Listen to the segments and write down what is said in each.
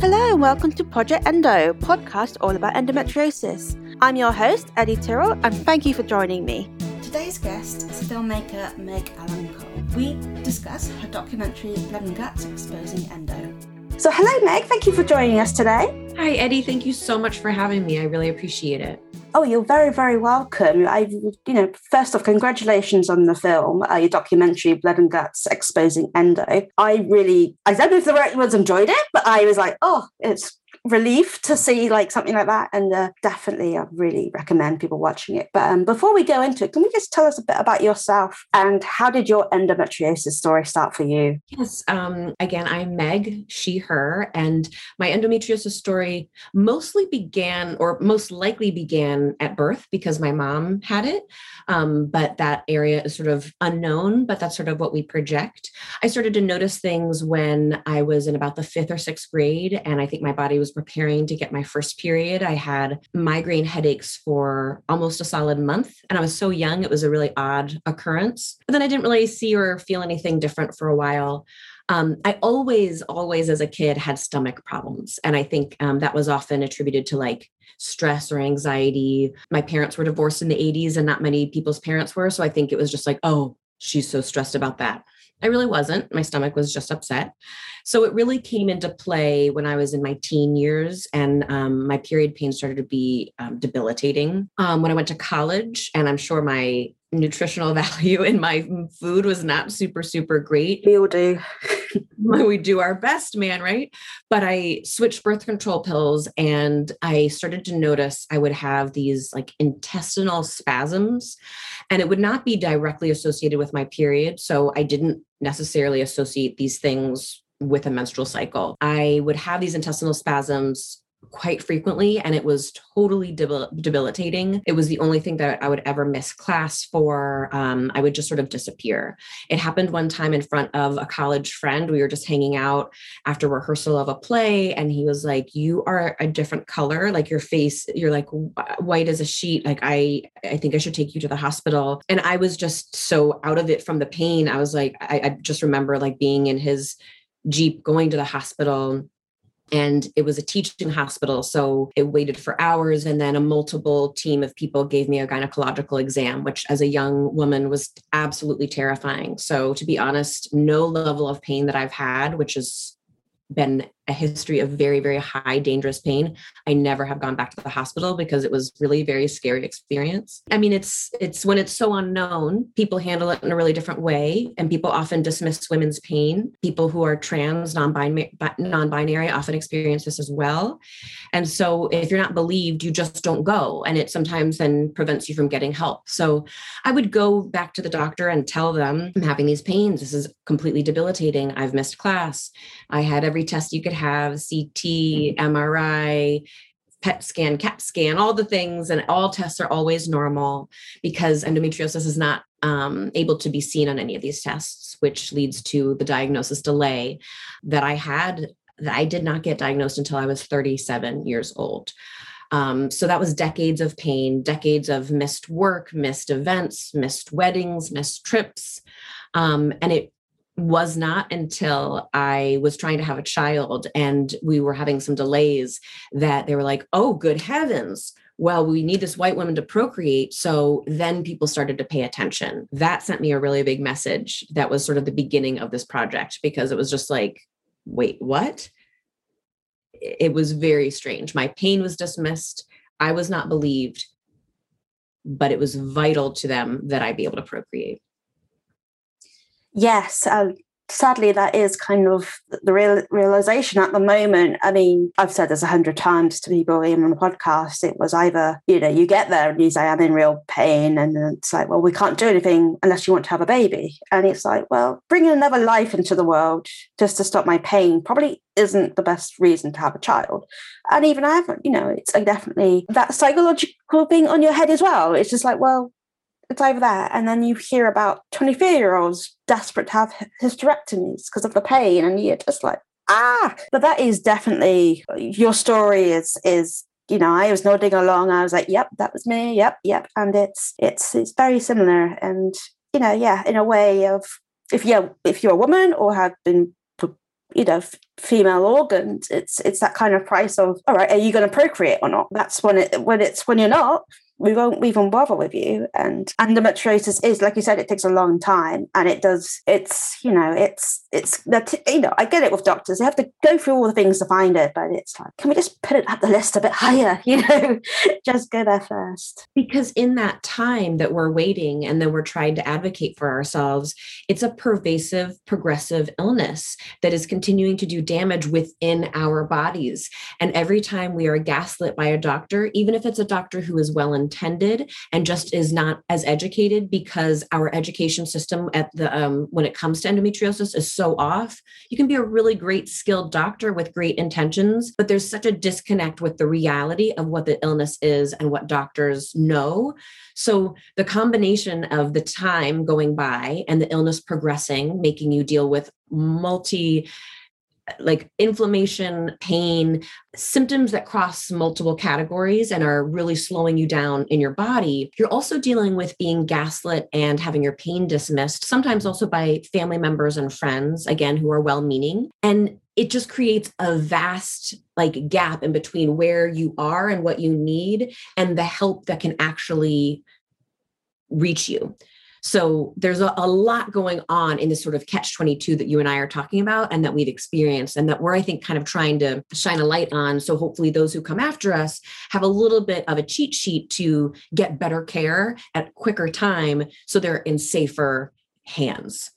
Hello and welcome to Project Endo, podcast all about endometriosis. I'm your host, Eddie Tyrrell, and thank you for joining me. Today's guest is filmmaker Meg Allen Cole. We discuss her documentary Blood and Guts Exposing Endo. So, hello, Meg. Thank you for joining us today. Hi, Eddie. Thank you so much for having me. I really appreciate it. Oh, you're very, very welcome. I, you know, first off, congratulations on the film, uh, your documentary, Blood and Guts Exposing Endo. I really, I don't know if the right words enjoyed it, but I was like, oh, it's relief to see like something like that and uh, definitely i really recommend people watching it. But um, before we go into it can we just tell us a bit about yourself and how did your endometriosis story start for you? Yes um, again i'm meg she her and my endometriosis story mostly began or most likely began at birth because my mom had it. Um, but that area is sort of unknown but that's sort of what we project. I started to notice things when i was in about the fifth or sixth grade and i think my body was preparing to get my first period, I had migraine headaches for almost a solid month. And I was so young, it was a really odd occurrence. But then I didn't really see or feel anything different for a while. Um, I always, always as a kid had stomach problems. And I think um, that was often attributed to like stress or anxiety. My parents were divorced in the 80s and not many people's parents were. So I think it was just like, oh, she's so stressed about that. I really wasn't. My stomach was just upset. So it really came into play when I was in my teen years and um, my period pain started to be um, debilitating. Um, when I went to college, and I'm sure my nutritional value in my food was not super, super great. We all do. we do our best, man, right? But I switched birth control pills and I started to notice I would have these like intestinal spasms, and it would not be directly associated with my period. So I didn't necessarily associate these things with a menstrual cycle. I would have these intestinal spasms quite frequently and it was totally debil- debilitating. It was the only thing that i would ever miss class for um, i would just sort of disappear. It happened one time in front of a college friend. We were just hanging out after rehearsal of a play and he was like you are a different color. Like your face you're like white as a sheet. Like i i think i should take you to the hospital. And i was just so out of it from the pain. I was like i, I just remember like being in his jeep going to the hospital and it was a teaching hospital so it waited for hours and then a multiple team of people gave me a gynecological exam which as a young woman was absolutely terrifying. So to be honest no level of pain that i've had which has been a history of very very high dangerous pain. I never have gone back to the hospital because it was really very scary experience. I mean it's it's when it's so unknown people handle it in a really different way and people often dismiss women's pain. People who are trans non-binary non-binary often experience this as well. And so if you're not believed you just don't go and it sometimes then prevents you from getting help. So i would go back to the doctor and tell them i'm having these pains. This is completely debilitating. I've missed class. I had every test you could have CT, MRI, PET scan, CAT scan, all the things, and all tests are always normal because endometriosis is not um, able to be seen on any of these tests, which leads to the diagnosis delay that I had. That I did not get diagnosed until I was 37 years old. Um, so that was decades of pain, decades of missed work, missed events, missed weddings, missed trips. Um, and it was not until I was trying to have a child and we were having some delays that they were like, oh, good heavens. Well, we need this white woman to procreate. So then people started to pay attention. That sent me a really big message. That was sort of the beginning of this project because it was just like, wait, what? It was very strange. My pain was dismissed. I was not believed, but it was vital to them that I be able to procreate yes, uh, sadly, that is kind of the real realization at the moment. I mean, I've said this a hundred times to people even on the podcast. It was either, you know, you get there and you say, I'm in real pain. And it's like, well, we can't do anything unless you want to have a baby. And it's like, well, bringing another life into the world just to stop my pain probably isn't the best reason to have a child. And even I haven't, you know, it's definitely that psychological thing on your head as well. It's just like, well, it's over there. And then you hear about 24 year olds desperate to have hysterectomies because of the pain. And you're just like, ah, but that is definitely your story is, is, you know, I was nodding along. I was like, yep, that was me. Yep. Yep. And it's, it's, it's very similar. And, you know, yeah, in a way of if you're, if you're a woman or have been you know female organs it's it's that kind of price of all right are you going to procreate or not that's when it when it's when you're not we won't even bother with you. And endometriosis is, like you said, it takes a long time, and it does. It's you know, it's it's that you know, I get it with doctors; they have to go through all the things to find it. But it's like, can we just put it at the list a bit higher? You know, just go there first. Because in that time that we're waiting, and then we're trying to advocate for ourselves, it's a pervasive, progressive illness that is continuing to do damage within our bodies. And every time we are gaslit by a doctor, even if it's a doctor who is well intended and just is not as educated because our education system at the um, when it comes to endometriosis is so off. You can be a really great skilled doctor with great intentions but there's such a disconnect with the reality of what the illness is and what doctors know. So the combination of the time going by and the illness progressing making you deal with multi like inflammation, pain, symptoms that cross multiple categories and are really slowing you down in your body. You're also dealing with being gaslit and having your pain dismissed, sometimes also by family members and friends, again, who are well meaning. And it just creates a vast like gap in between where you are and what you need and the help that can actually reach you. So there's a, a, lot going on in this sort of catch 22 that you and I are talking about and that we've experienced and that we're, I think, kind of trying to shine a light on. So hopefully those who come after us have a little bit of a cheat sheet to get better care at quicker time so they're in safer hands.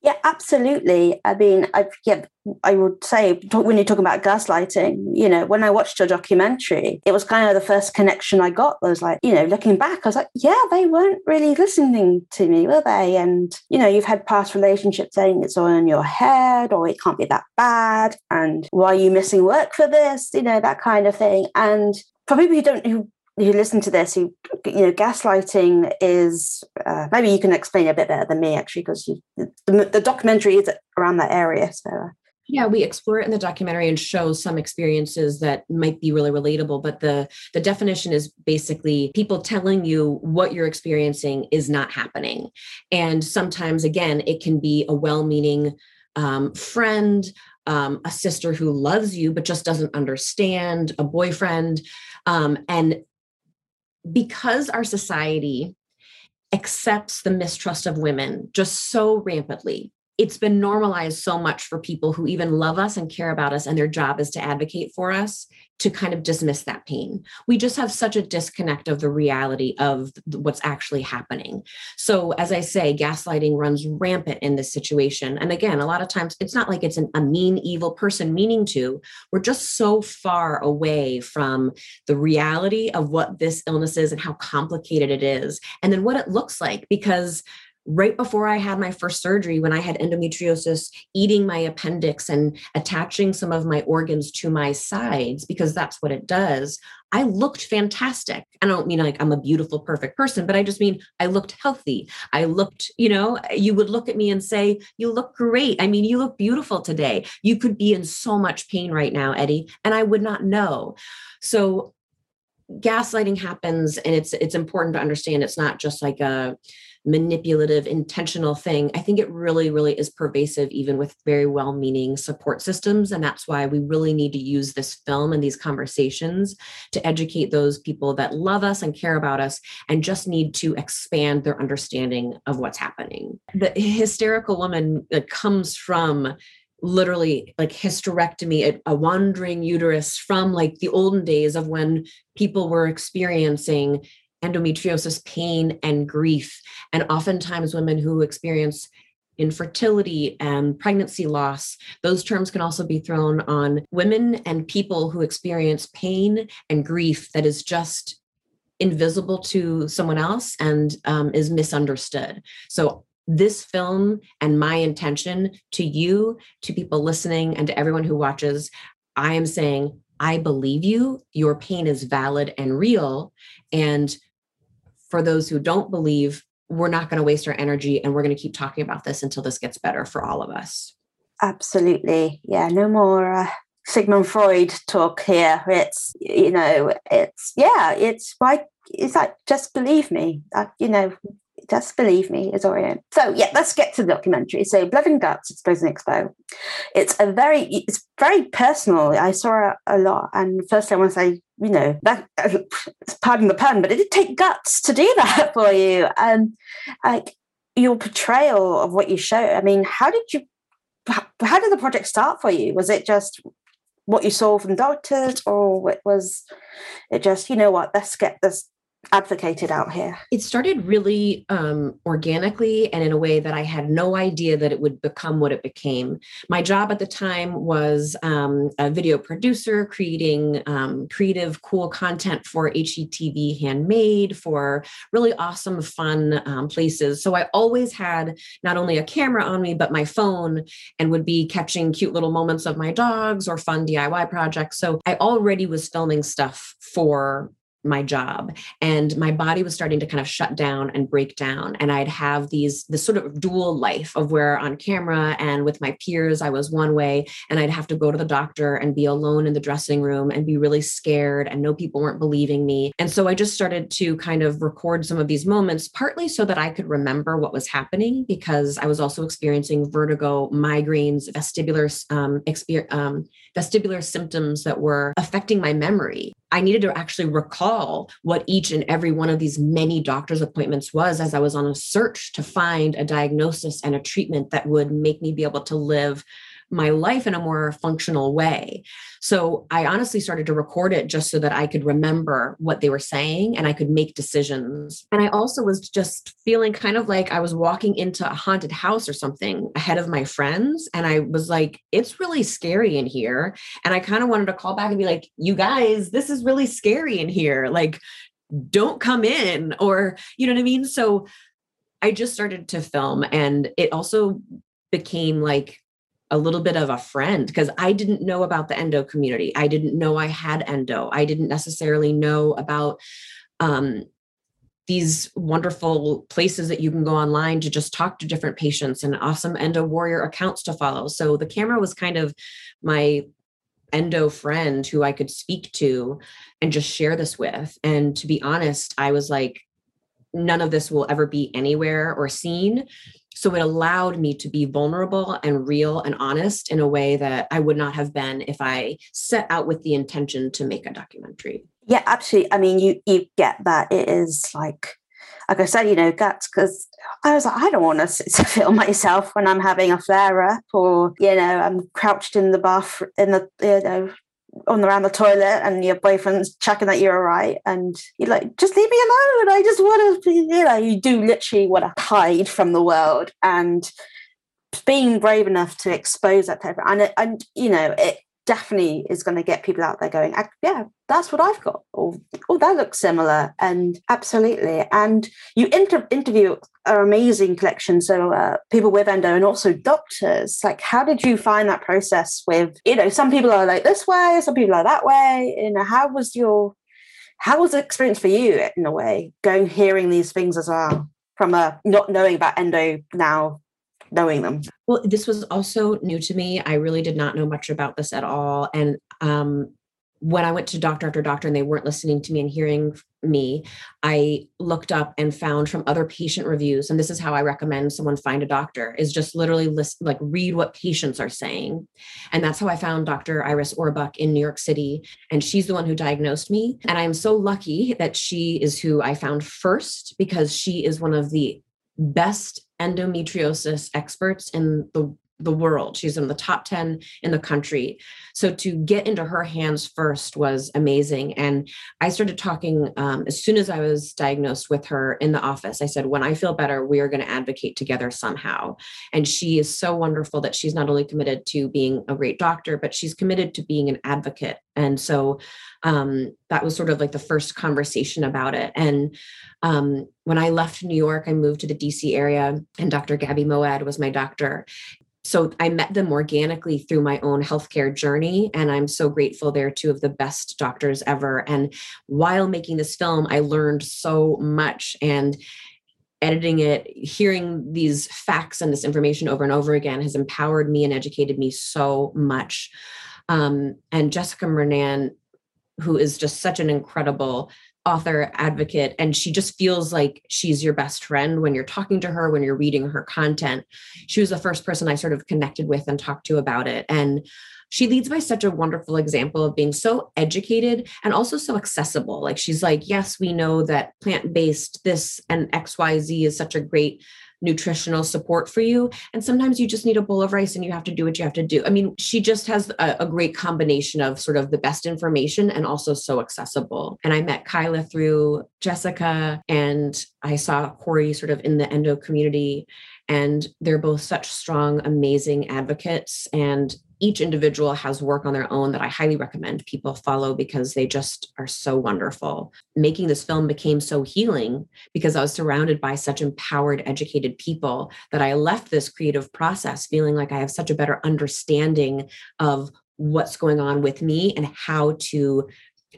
Yeah, absolutely. I mean, I yeah, I would say when you're talking about gaslighting, you know, when I watched your documentary, it was kind of the first connection I got. I was like, you know, looking back, I was like, yeah, they weren't really listening to me, were they? And you know, you've had past relationships saying it's all in your head, or it can't be that bad, and why are you missing work for this? You know, that kind of thing. And for people who don't who who listen to this who you know gaslighting is uh, maybe you can explain it a bit better than me actually because the, the, documentary is around that area so uh. yeah we explore it in the documentary and show some experiences that might be really relatable but the the definition is basically people telling you what you're experiencing is not happening and sometimes again it can be a well-meaning um, friend um, a sister who loves you but just doesn't understand a boyfriend um, and because our society accepts the mistrust of women just so rampantly it's been normalized so much for people who even love us and care about us and their job is to advocate for us to kind of dismiss that pain. We just have such a disconnect of the reality of what's actually happening. So, as I say, gaslighting runs rampant in this situation. And again, a lot of times it's not like it's an, a mean, evil person meaning to. We're just so far away from the reality of what this illness is and how complicated it is, and then what it looks like because right before I had my first surgery, when I had endometriosis, eating my appendix and attaching some of my organs to my sides, because that's what it does, I looked fantastic. I don't mean like I'm a beautiful, perfect person, but I just mean I looked healthy. I looked, you know, you would look at me and say, You look great. I mean, you look beautiful today. You could be in so much pain right now, Eddie, and I would not know. So gaslighting happens and it's it's important to understand it's not just like a manipulative, intentional thing, I think it really, really is pervasive, even with very well meaning support systems. And that's why we really need to use this film and these conversations to educate those people that love us and care about us and just need to expand their understanding of what's happening. The hysterical woman that comes from literally like hysterectomy, a, wandering uterus from like the olden days of when people were experiencing endometriosis pain and grief. And oftentimes, women who experience infertility and pregnancy loss, those terms can also be thrown on women and people who experience pain and grief that is just invisible to someone else and um, is misunderstood. So, this film and my intention to you, to people listening, and to everyone who watches, I am saying, I believe you. Your pain is valid and real. And for those who don't believe, we're not going to waste our energy and we're going to keep talking about this until this gets better for all of us. Absolutely. Yeah, no more uh, Sigmund Freud talk here. It's, you know, it's, yeah, it's like, it's like, just believe me. Uh, you know, Just believe me, is Orient. So yeah, let's get to the documentary. So Blood and Guts, Exposing Expo. It's a very, it's very personal. I saw it a lot, and first I want to say, you know, that uh, pardon the pun, but it did take guts to do that for you. And like your portrayal of what you show. I mean, how did you? How did the project start for you? Was it just what you saw from doctors, or it was it just you know what? Let's get this advocated out here? It started really um, organically and in a way that I had no idea that it would become what it became. My job at the time was um, a video producer, creating um, creative, cool content for HGTV Handmade, for really awesome, fun um, places. So I always had not only a camera on me, but my phone and would be catching cute little moments of my dogs or fun DIY projects. So I already was filming stuff for my job. And my body was starting to kind of shut down and break down. And i'd have these this sort of dual life of where on camera and with my peers i was one way. And i'd have to go to the doctor and be alone in the dressing room and be really scared and know people weren't believing me. And so i just started to kind of record some of these moments partly so that i could remember what was happening because i was also experiencing vertigo migraines vestibular um, exper- um, vestibular symptoms that were affecting my memory I needed to actually recall what each and every one of these many doctor's appointments was as I was on a search to find a diagnosis and a treatment that would make me be able to live my life in a more functional way. So I honestly started to record it just so that I could remember what they were saying and I could make decisions. And I also was just feeling kind of like I was walking into a haunted house or something ahead of my friends. And I was like, it's really scary in here. And I kind of wanted to call back and be like, you guys, this is really scary in here. Like, don't come in, or, you know what I mean? So I just started to film and it also became like a little bit of a friend because I didn't know about the endo community. I didn't know I had endo. I didn't necessarily know about um, these wonderful places that you can go online to just talk to different patients and awesome endo warrior accounts to follow. So the camera was kind of my endo friend who I could speak to and just share this with. And to be honest, I was like, none of this will ever be anywhere or seen. So it allowed me to be vulnerable and real and honest in a way that I would not have been if I set out with the intention to make a documentary. Yeah, absolutely. I mean, you you get that it is like like I said, you know, guts because I was like, I don't want to, film myself when I'm having a flare up or, you know, I'm crouched in the bath in the, you know, on around the toilet and your boyfriend's checking that you're all right? And you're like just leave me alone. I just want to you know you do literally want to hide from the world. And being brave enough to expose that type of, and and you know it definitely is going to get people out there going, yeah, that's what I've got. Or, oh, that looks similar. And absolutely. And you inter- interview an amazing collection. So uh, people with endo and also doctors. Like, how did you find that process with, you know, some people are like this way, some people are that way. You know, how was your, how was the experience for you in a way, going, hearing these things as well? From a not knowing about endo now knowing them? Well, this was also new to me. I really did not know much about this at all. And um, when I went to doctor after doctor and they weren't listening to me and hearing me, I looked up and found from other patient reviews, and this is how I recommend someone find a doctor is just literally list like read what patients are saying. And that's how I found Dr. Iris Orbuch in New York City. And she's the one who diagnosed me. And I'm so lucky that she is who I found first because she is one of the best endometriosis experts in the the world. She's in the top 10 in the country. So to get into her hands first was amazing. And I started talking um, as soon as I was diagnosed with her in the office. I said, when I feel better, we are going to advocate together somehow. And she is so wonderful that she's not only committed to being a great doctor, but she's committed to being an advocate. And so um, that was sort of like the first conversation about it. And um, when I left New York, I moved to the DC area, and Dr. Gabby Moawad was my doctor. So I met them organically through my own healthcare journey. And I'm so grateful they're two of the best doctors ever. And while making this film, I learned so much. And editing it, hearing these facts and this information over and over again has empowered me and educated me so much. Um, and Jessica Murnane who is just such an incredible author advocate and she just feels like she's your best friend when you're talking to her when you're reading her content. She was the first person i sort of connected with and talked to about it. And she leads by such a wonderful example of being so educated and also so accessible. Like she's like yes we know that plant-based this and xyz is such a great nutritional support for you. And sometimes you just need a bowl of rice and you have to do what you have to do. I mean, she just has a, a great combination of sort of the best information and also so accessible. And I met Kyla through Jessica and I saw Corey sort of in the endo community. And they're both such strong, amazing advocates. And each individual has work on their own that I highly recommend people follow because they just are so wonderful. Making this film became so healing because I was surrounded by such empowered, educated people that I left this creative process feeling like I have such a better understanding of what's going on with me and how to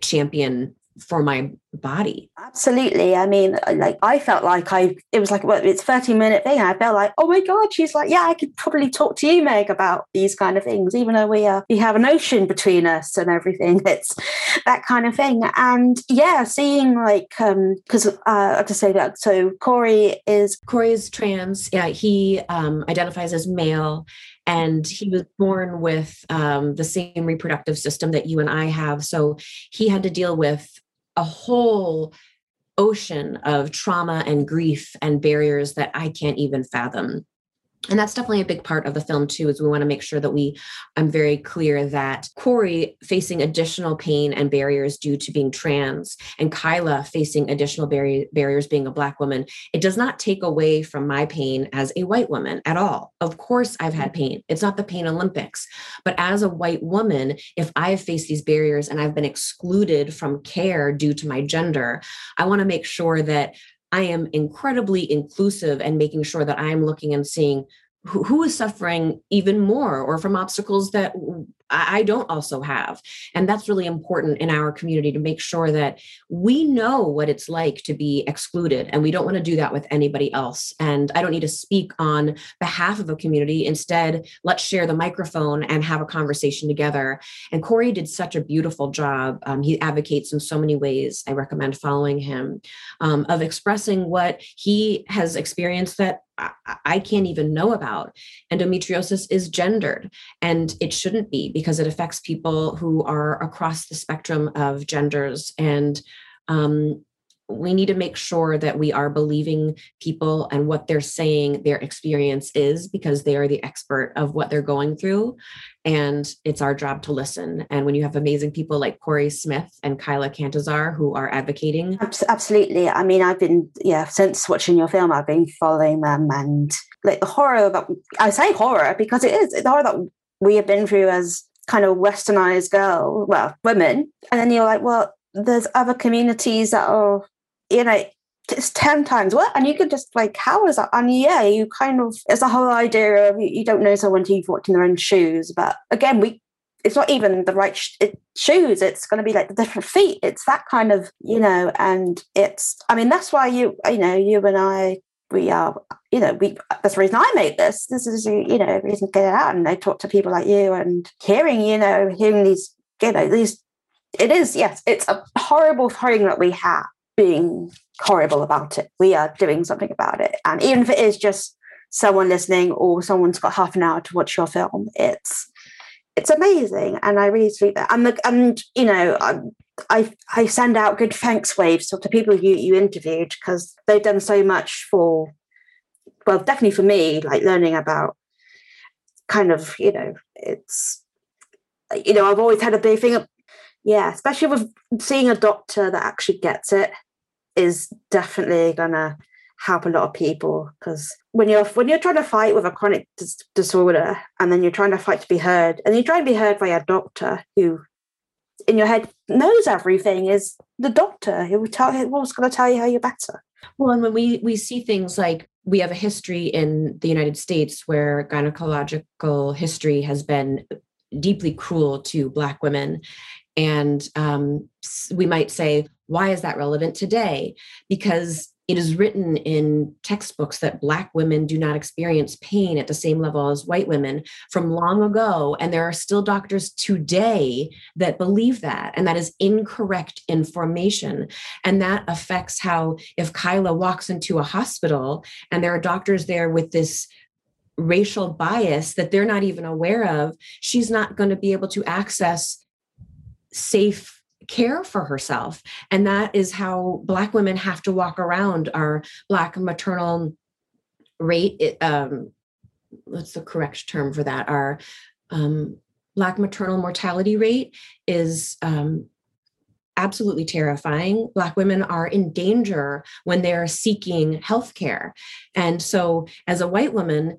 champion for my body. Absolutely. I mean, uh, like I felt like I it was like well, it's 30 minute thing. I felt like, oh my God, she's like, yeah, I could probably talk to you, Meg, about these kind of things, even though we uh, we have an ocean between us and everything. It's that kind of thing. And yeah, seeing like um because uh I have to say that so Corey is Corey is trans. Yeah, he um identifies as male and he was born with um, the same reproductive system that you and I have. So he had to deal with a whole ocean of trauma and grief and barriers that I can't even fathom and that's definitely a big part of the film too is we want to make sure that we i'm very clear that corey facing additional pain and barriers due to being trans and kyla facing additional bar- barriers being a black woman it does not take away from my pain as a white woman at all. Of course i've had pain. It's not the pain olympics. But as a white woman if i've faced these barriers and i've been excluded from care due to my gender i want to make sure that I am incredibly inclusive and making sure that I'm looking and seeing who, who is suffering even more or from obstacles that I don't also have. And that's really important in our community to make sure that we know what it's like to be excluded. And we don't want to do that with anybody else. And I don't need to speak on behalf of a community. Instead, let's share the microphone and have a conversation together. And Corey did such a beautiful job. Um, he advocates in so many ways. I recommend following him um, of expressing what he has experienced that I can't even know about. Endometriosis is gendered and it shouldn't be because it affects people who are across the spectrum of genders. And um, we need to make sure that we are believing people and what they're saying their experience is because they are the expert of what they're going through. And it's our job to listen. And when you have amazing people like Corey Smith and Kyla Cantazar who are advocating. Absolutely. I mean, I've been, yeah, since watching your film, I've been following them and like the horror that I say horror because it is the horror that we have been through as kind of westernized girl, well, women. And then you're like, well, there's other communities that are, you know, it's 10 times what and you could just like how is that? And yeah you kind of it's the whole idea of you, don't know someone until you've walked in their own shoes. But again we it's not even the right sh- it, shoes. It's going to be like the different feet. It's that kind of you know and it's i mean that's why you you know you and i we are, you know, we that's the reason I made this. This is, you know, reason to get it out. And I talk to people like you and hearing, you know, hearing these, you know, these, it is, yes, it's a horrible thing that we have being horrible about it. We are doing something about it. And even if it is just someone listening or someone's got half an hour to watch your film, it's, it's amazing. And I really treat that. And the, and, you know, I'm, I I send out good thanks waves to people you you interviewed because they've done so much for well definitely for me like learning about kind of you know it's you know I've always had a big thing of, yeah especially with seeing a doctor that actually gets it is definitely gonna help a lot of people because when you're when you're trying to fight with a chronic dis- disorder and then you're trying to fight to be heard and you try and be heard by a doctor who in your head knows everything is the doctor who will tell you what's going to tell you how you're better. Well, and when we we see things like we have a history in the United States where gynecological history has been deeply cruel to Black women, and um, we might say, why is that relevant today? Because it is written in textbooks that Black women do not experience pain at the same level as white women from long ago. And there are still doctors today that believe that. And that is incorrect information. And that affects how, if Kyla walks into a hospital and there are doctors there with this racial bias that they're not even aware of, she's not going to be able to access safe care for herself. And that is how Black women have to walk around our Black maternal rate. Um, what's the correct term for that? Our um, Black maternal mortality rate is um, absolutely terrifying. Black women are in danger when they're seeking health care. And so, as a white woman,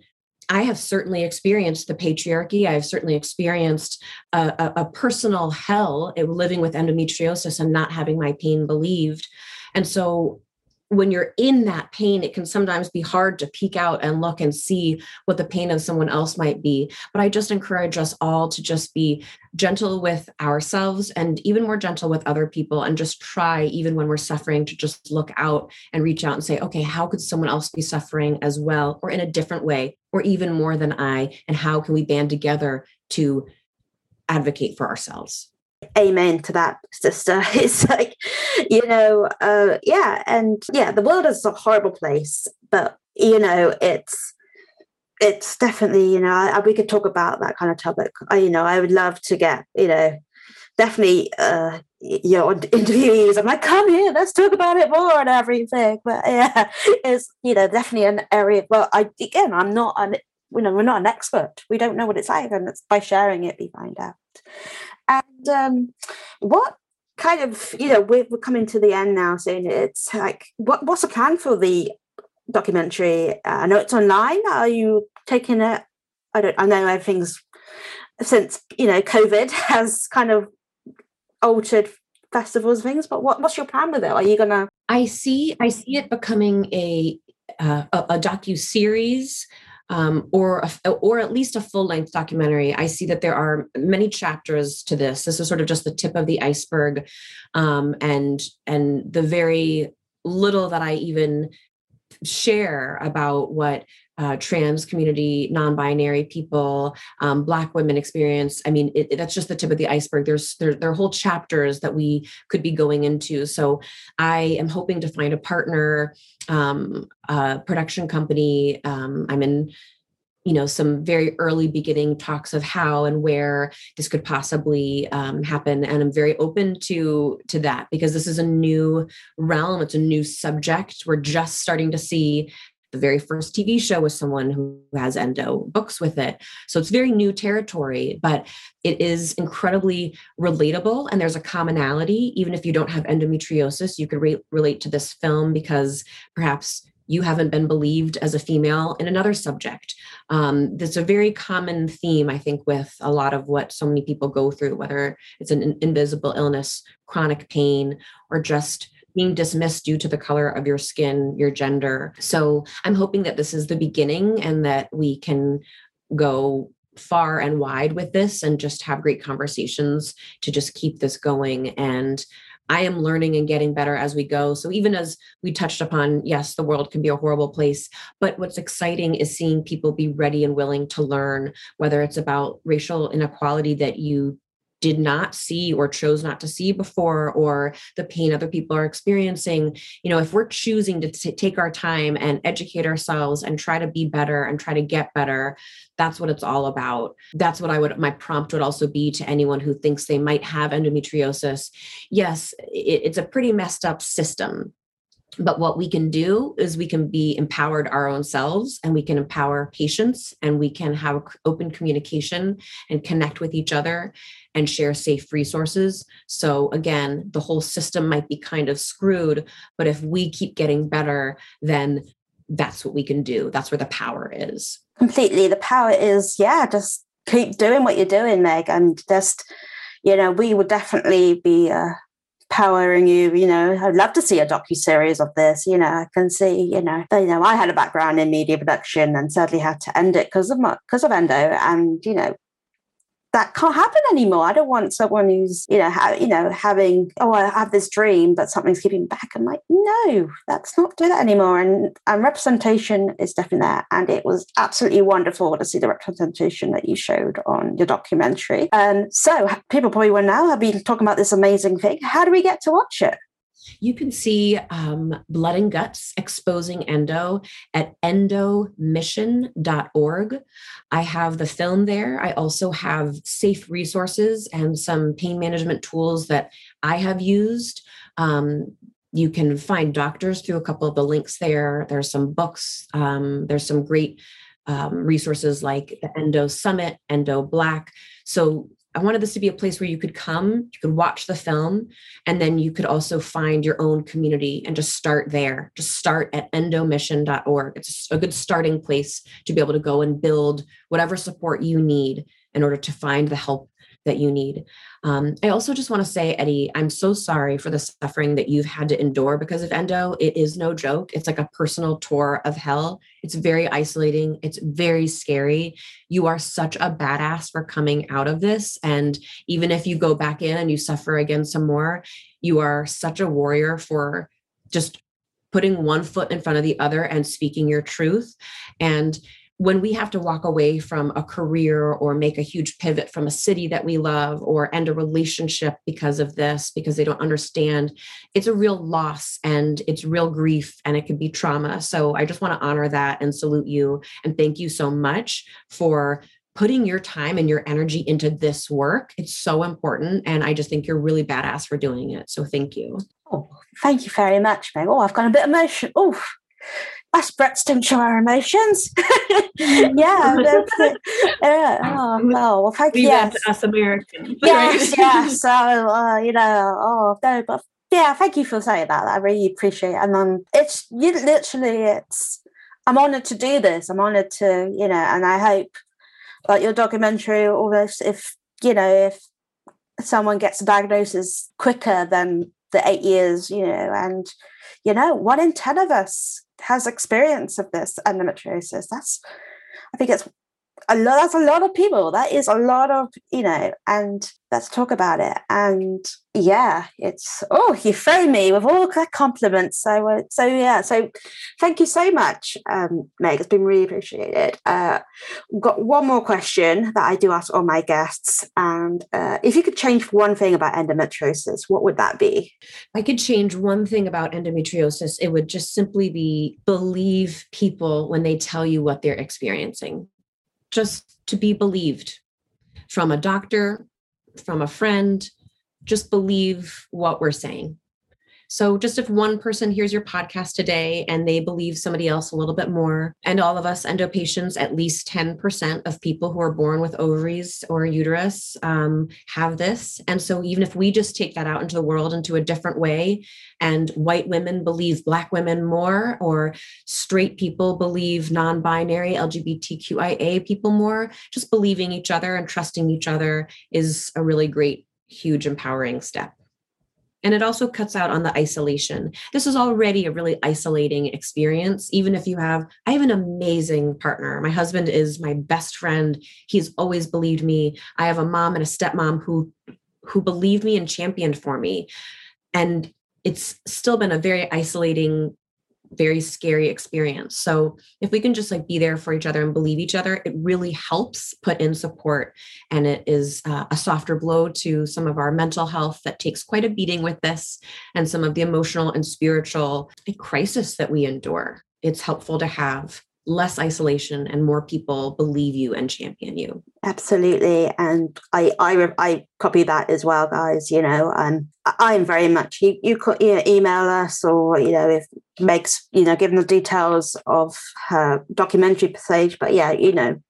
I have certainly experienced the patriarchy. I've certainly experienced a, a, a, personal hell eh, living with endometriosis and not having my pain believed. And so when you're in that pain, it can sometimes be hard to peek out and look and see what the pain of someone else might be. But I just encourage us all to just be gentle with ourselves and even more gentle with other people and just try, even when we're suffering, to just look out and reach out and say, okay, how could someone else be suffering as well or in a different way or even more than I? And how can we band together to advocate for ourselves? amen to that sister it's like you know uh yeah and yeah the world is a horrible place but you know it's it's definitely you know I, we could talk about that kind of topic. I, you know i would love to get you know definitely uh you know interviewees i'm like come here let's talk about it more and everything. But yeah it's you know definitely an area well i again i'm not an you know we're not an expert. We don't know what it's like and it's by sharing it we find out. And um, what kind of, you know, we're, we're coming to the end now soon. It's like, what, what's the plan for the documentary? Uh, I know it's online. Are you taking it? I don't. I know everything's since you know COVID has kind of altered festivals things. But what, what's your plan with it? Are you gonna? I see. I see it becoming a uh, a, a docu series um, or a, or at least a full length documentary. I see that there are many chapters to this. This is sort of just the tip of the iceberg, um, and and the very little that I even share about what uh, trans community, non-binary people, um, Black women experience. I mean, it, it, that's just the tip of the iceberg. There's there, there are whole chapters that we could be going into. So I am hoping to find a partner, um, a production company. Um, I'm in you know some very early beginning talks of how and where this could possibly um, happen and i'm very open to to that because this is a new realm it's a new subject we're just starting to see the very first TV show with someone who has endo books with it. So it's very new territory, but it is incredibly relatable and there's a commonality. Even if you don't have endometriosis, you could re- relate to this film because perhaps you haven't been believed as a female in another subject. Um, that's a very common theme, I think, with a lot of what so many people go through, whether it's an invisible illness, chronic pain, or just being dismissed due to the color of your skin, your gender. So I'm hoping that this is the beginning and that we can go far and wide with this and just have great conversations to just keep this going and I am learning and getting better as we go. So even as we touched upon, yes, the world can be a horrible place, but what's exciting is seeing people be ready and willing to learn, whether it's about racial inequality that you did not see or chose not to see before or the pain other people are experiencing. You know if we're choosing to t- take our time and educate ourselves and try to be better and try to get better that's what it's all about. That's what i would my prompt would also be to anyone who thinks they might have endometriosis. Yes it, it's a pretty messed up system but what we can do is we can be empowered our own selves and we can empower patients and we can have open communication and connect with each other and share safe resources. So again, the whole system might be kind of screwed, but if we keep getting better, then that's what we can do. That's where the power is. Completely. The power is, yeah, just keep doing what you're doing, Meg, and just, you know, we would definitely be uh, powering you you know i'd love to see a docu-series of this you know i can see you know you know i had a background in media production and sadly had to end it because of because of endo and you know that can't happen anymore. I don't want someone who's, you know, ha- you know, having, oh, I have this dream, but something's keeping back. I'm like, no, that's not do that anymore. And and representation is definitely there. And it was absolutely wonderful to see the representation that you showed on your documentary. Um, so people probably will now have been talking about this amazing thing. How do we get to watch it? You can see um, Blood and Guts exposing endo at endomission.org. I have the film there. I also have safe resources and some pain management tools that I have used. Um, you can find doctors through a couple of the links there. There's some books. Um, there's some great um, resources like the Endo Summit, Endo Black. So I wanted this to be a place where you could come, you could watch the film, and then you could also find your own community and just start there. Just start at endomission.org. It's a good starting place to be able to go and build whatever support you need in order to find the help that you need. Um, I also just want to say, Eddie, I'm so sorry for the suffering that you've had to endure because of endo. It is no joke. It's like a personal tour of hell. It's very isolating. It's very scary. You are such a badass for coming out of this. And even if you go back in and you suffer again some more, you are such a warrior for just putting one foot in front of the other and speaking your truth. And when we have to walk away from a career or make a huge pivot from a city that we love or end a relationship because of this because they don't understand it's a real loss and it's real grief and it can be trauma. So i just want to honor that and salute you and thank you so much for putting your time and your energy into this work. It's so important and i just think you're really badass for doing it. So thank you. Oh thank you very much meg. Oh i've got a bit emotional oh us Brits don't show our emotions. yeah. uh, oh, well, thank you. Yes. us Americans. Yes, yes. So, uh, you know, oh, no, but yeah, thank you for saying that. I really appreciate it. And um, it's you literally, it's, I'm honored to do this. I'm honored to, you know, and I hope like your documentary, this, if, you know, if someone gets a diagnosis quicker than the eight years, you know, and, you know, one in 10 of us has experience of this endometriosis. That's, I think it's a lot. That's a lot of people. That is a lot of you know. And let's talk about it. And yeah, it's oh, you throw me with all the compliments. So uh, so yeah. So thank you so much, um, Meg. It's been really appreciated. Uh, got one more question that I do ask all my guests, and uh, if you could change one thing about endometriosis, what would that be? I could change one thing about endometriosis. It would just simply be believe people when they tell you what they're experiencing just to be believed from a doctor, from a friend. Just believe what we're saying. So, just if one person hears your podcast today and they believe somebody else a little bit more, and all of us endo patients, at least 10% of people who are born with ovaries or uterus um, have this. And so, even if we just take that out into the world into a different way, and white women believe Black women more, or straight people believe non binary LGBTQIA people more, just believing each other and trusting each other is a really great, huge, empowering step. And it also cuts out on the isolation. This is already a really isolating experience, even if you have, I have an amazing partner. My husband is my best friend. He's always believed me. I have a mom and a stepmom who who believed me and championed for me. And it's still been a very isolating very scary experience. So if we can just like be there for each other and believe each other, it really helps put in support. And it is uh, a softer blow to some of our mental health that takes quite a beating with this and some of the emotional and spiritual crisis that we endure. It's helpful to have less isolation and more people believe you and champion you. Absolutely. And i i i copy that as well guys you know um i'm very much you you could know, email us or you know if meg's you know given the details of her documentary page but yeah you know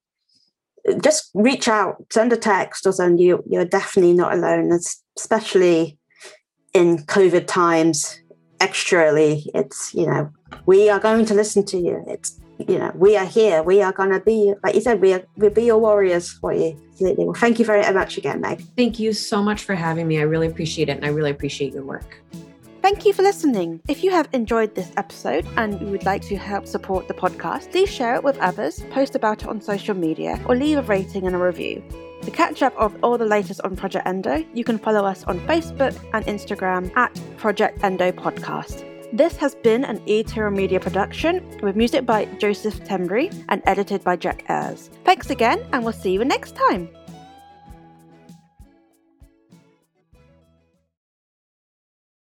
just reach out send a text or send you you're definitely not alone especially in covid times extrally it's you know we are going to listen to you. It's you know, we are here. We are going to be, like you said, we are, we'll be your warriors for you. Absolutely. Well, thank you very much again, Meg. Thank you so much for having me. I really appreciate it. And I really appreciate your work. Thank you for listening. If you have enjoyed this episode and you would like to help support the podcast, please share it with others, post about it on social media, or leave a rating and a review. To catch up on all the latest on Project Endo, you can follow us on Facebook and Instagram at Project Endo Podcast. This has been an eTerra Media production with music by Joseph Tembry and edited by Jack Ayres. Thanks again, and we'll see you next time.